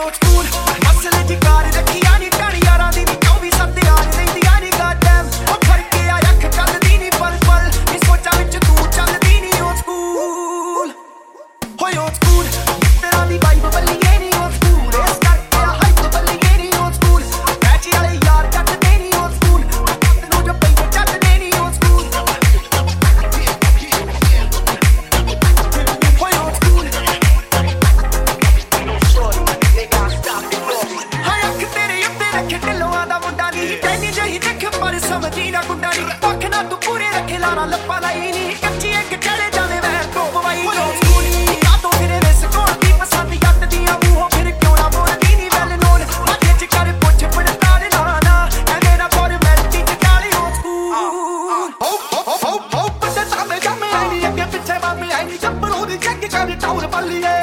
old school ਯਾਰਾ ਲੱਪਾ ਲਈ ਨਹੀਂ ਕੱਚੀ ਇੱਕ ਚੜੇ ਜਾਵੇ ਵੈਰ ਤੋਂ ਬਵਾਈ ਓਏ ਸਕੂਲੀ ਕਾਤੋਂ ਫਿਰੇ ਵੇ ਸਕੋਰ ਦੀ ਪਸੰਦ ਜੱਟ ਦੀਆਂ ਮੂੰਹੋਂ ਫਿਰ ਕਿਉਂ ਨਾ ਬੋਲਦੀ ਨਹੀਂ ਵੈਲ ਨੋਨ ਮਾਝੇ ਚ ਕਰ ਪੁੱਛ ਪੜਤਾਲ ਨਾ ਨਾ। ਐ ਮੇਰਾ ਕੋਰ ਮੈਲਟੀ ਚ ਕਾਲੀ ਹੋ ਸਕੂਲ ਹੋ ਹੋ ਹੋ ਹੋ ਪੱਟੇ ਤਾਂ ਮੈਂ ਜੰਮੇ ਨਹੀਂ ਅੱਗੇ ਪਿੱਛੇ ਬਾਮੇ ਐ ਨਹੀਂ ਚੱਪਲ ਉਹਦੀ ਜੱਗ ਕਰ, ਟੌਰ ਪੱਲੀਏ।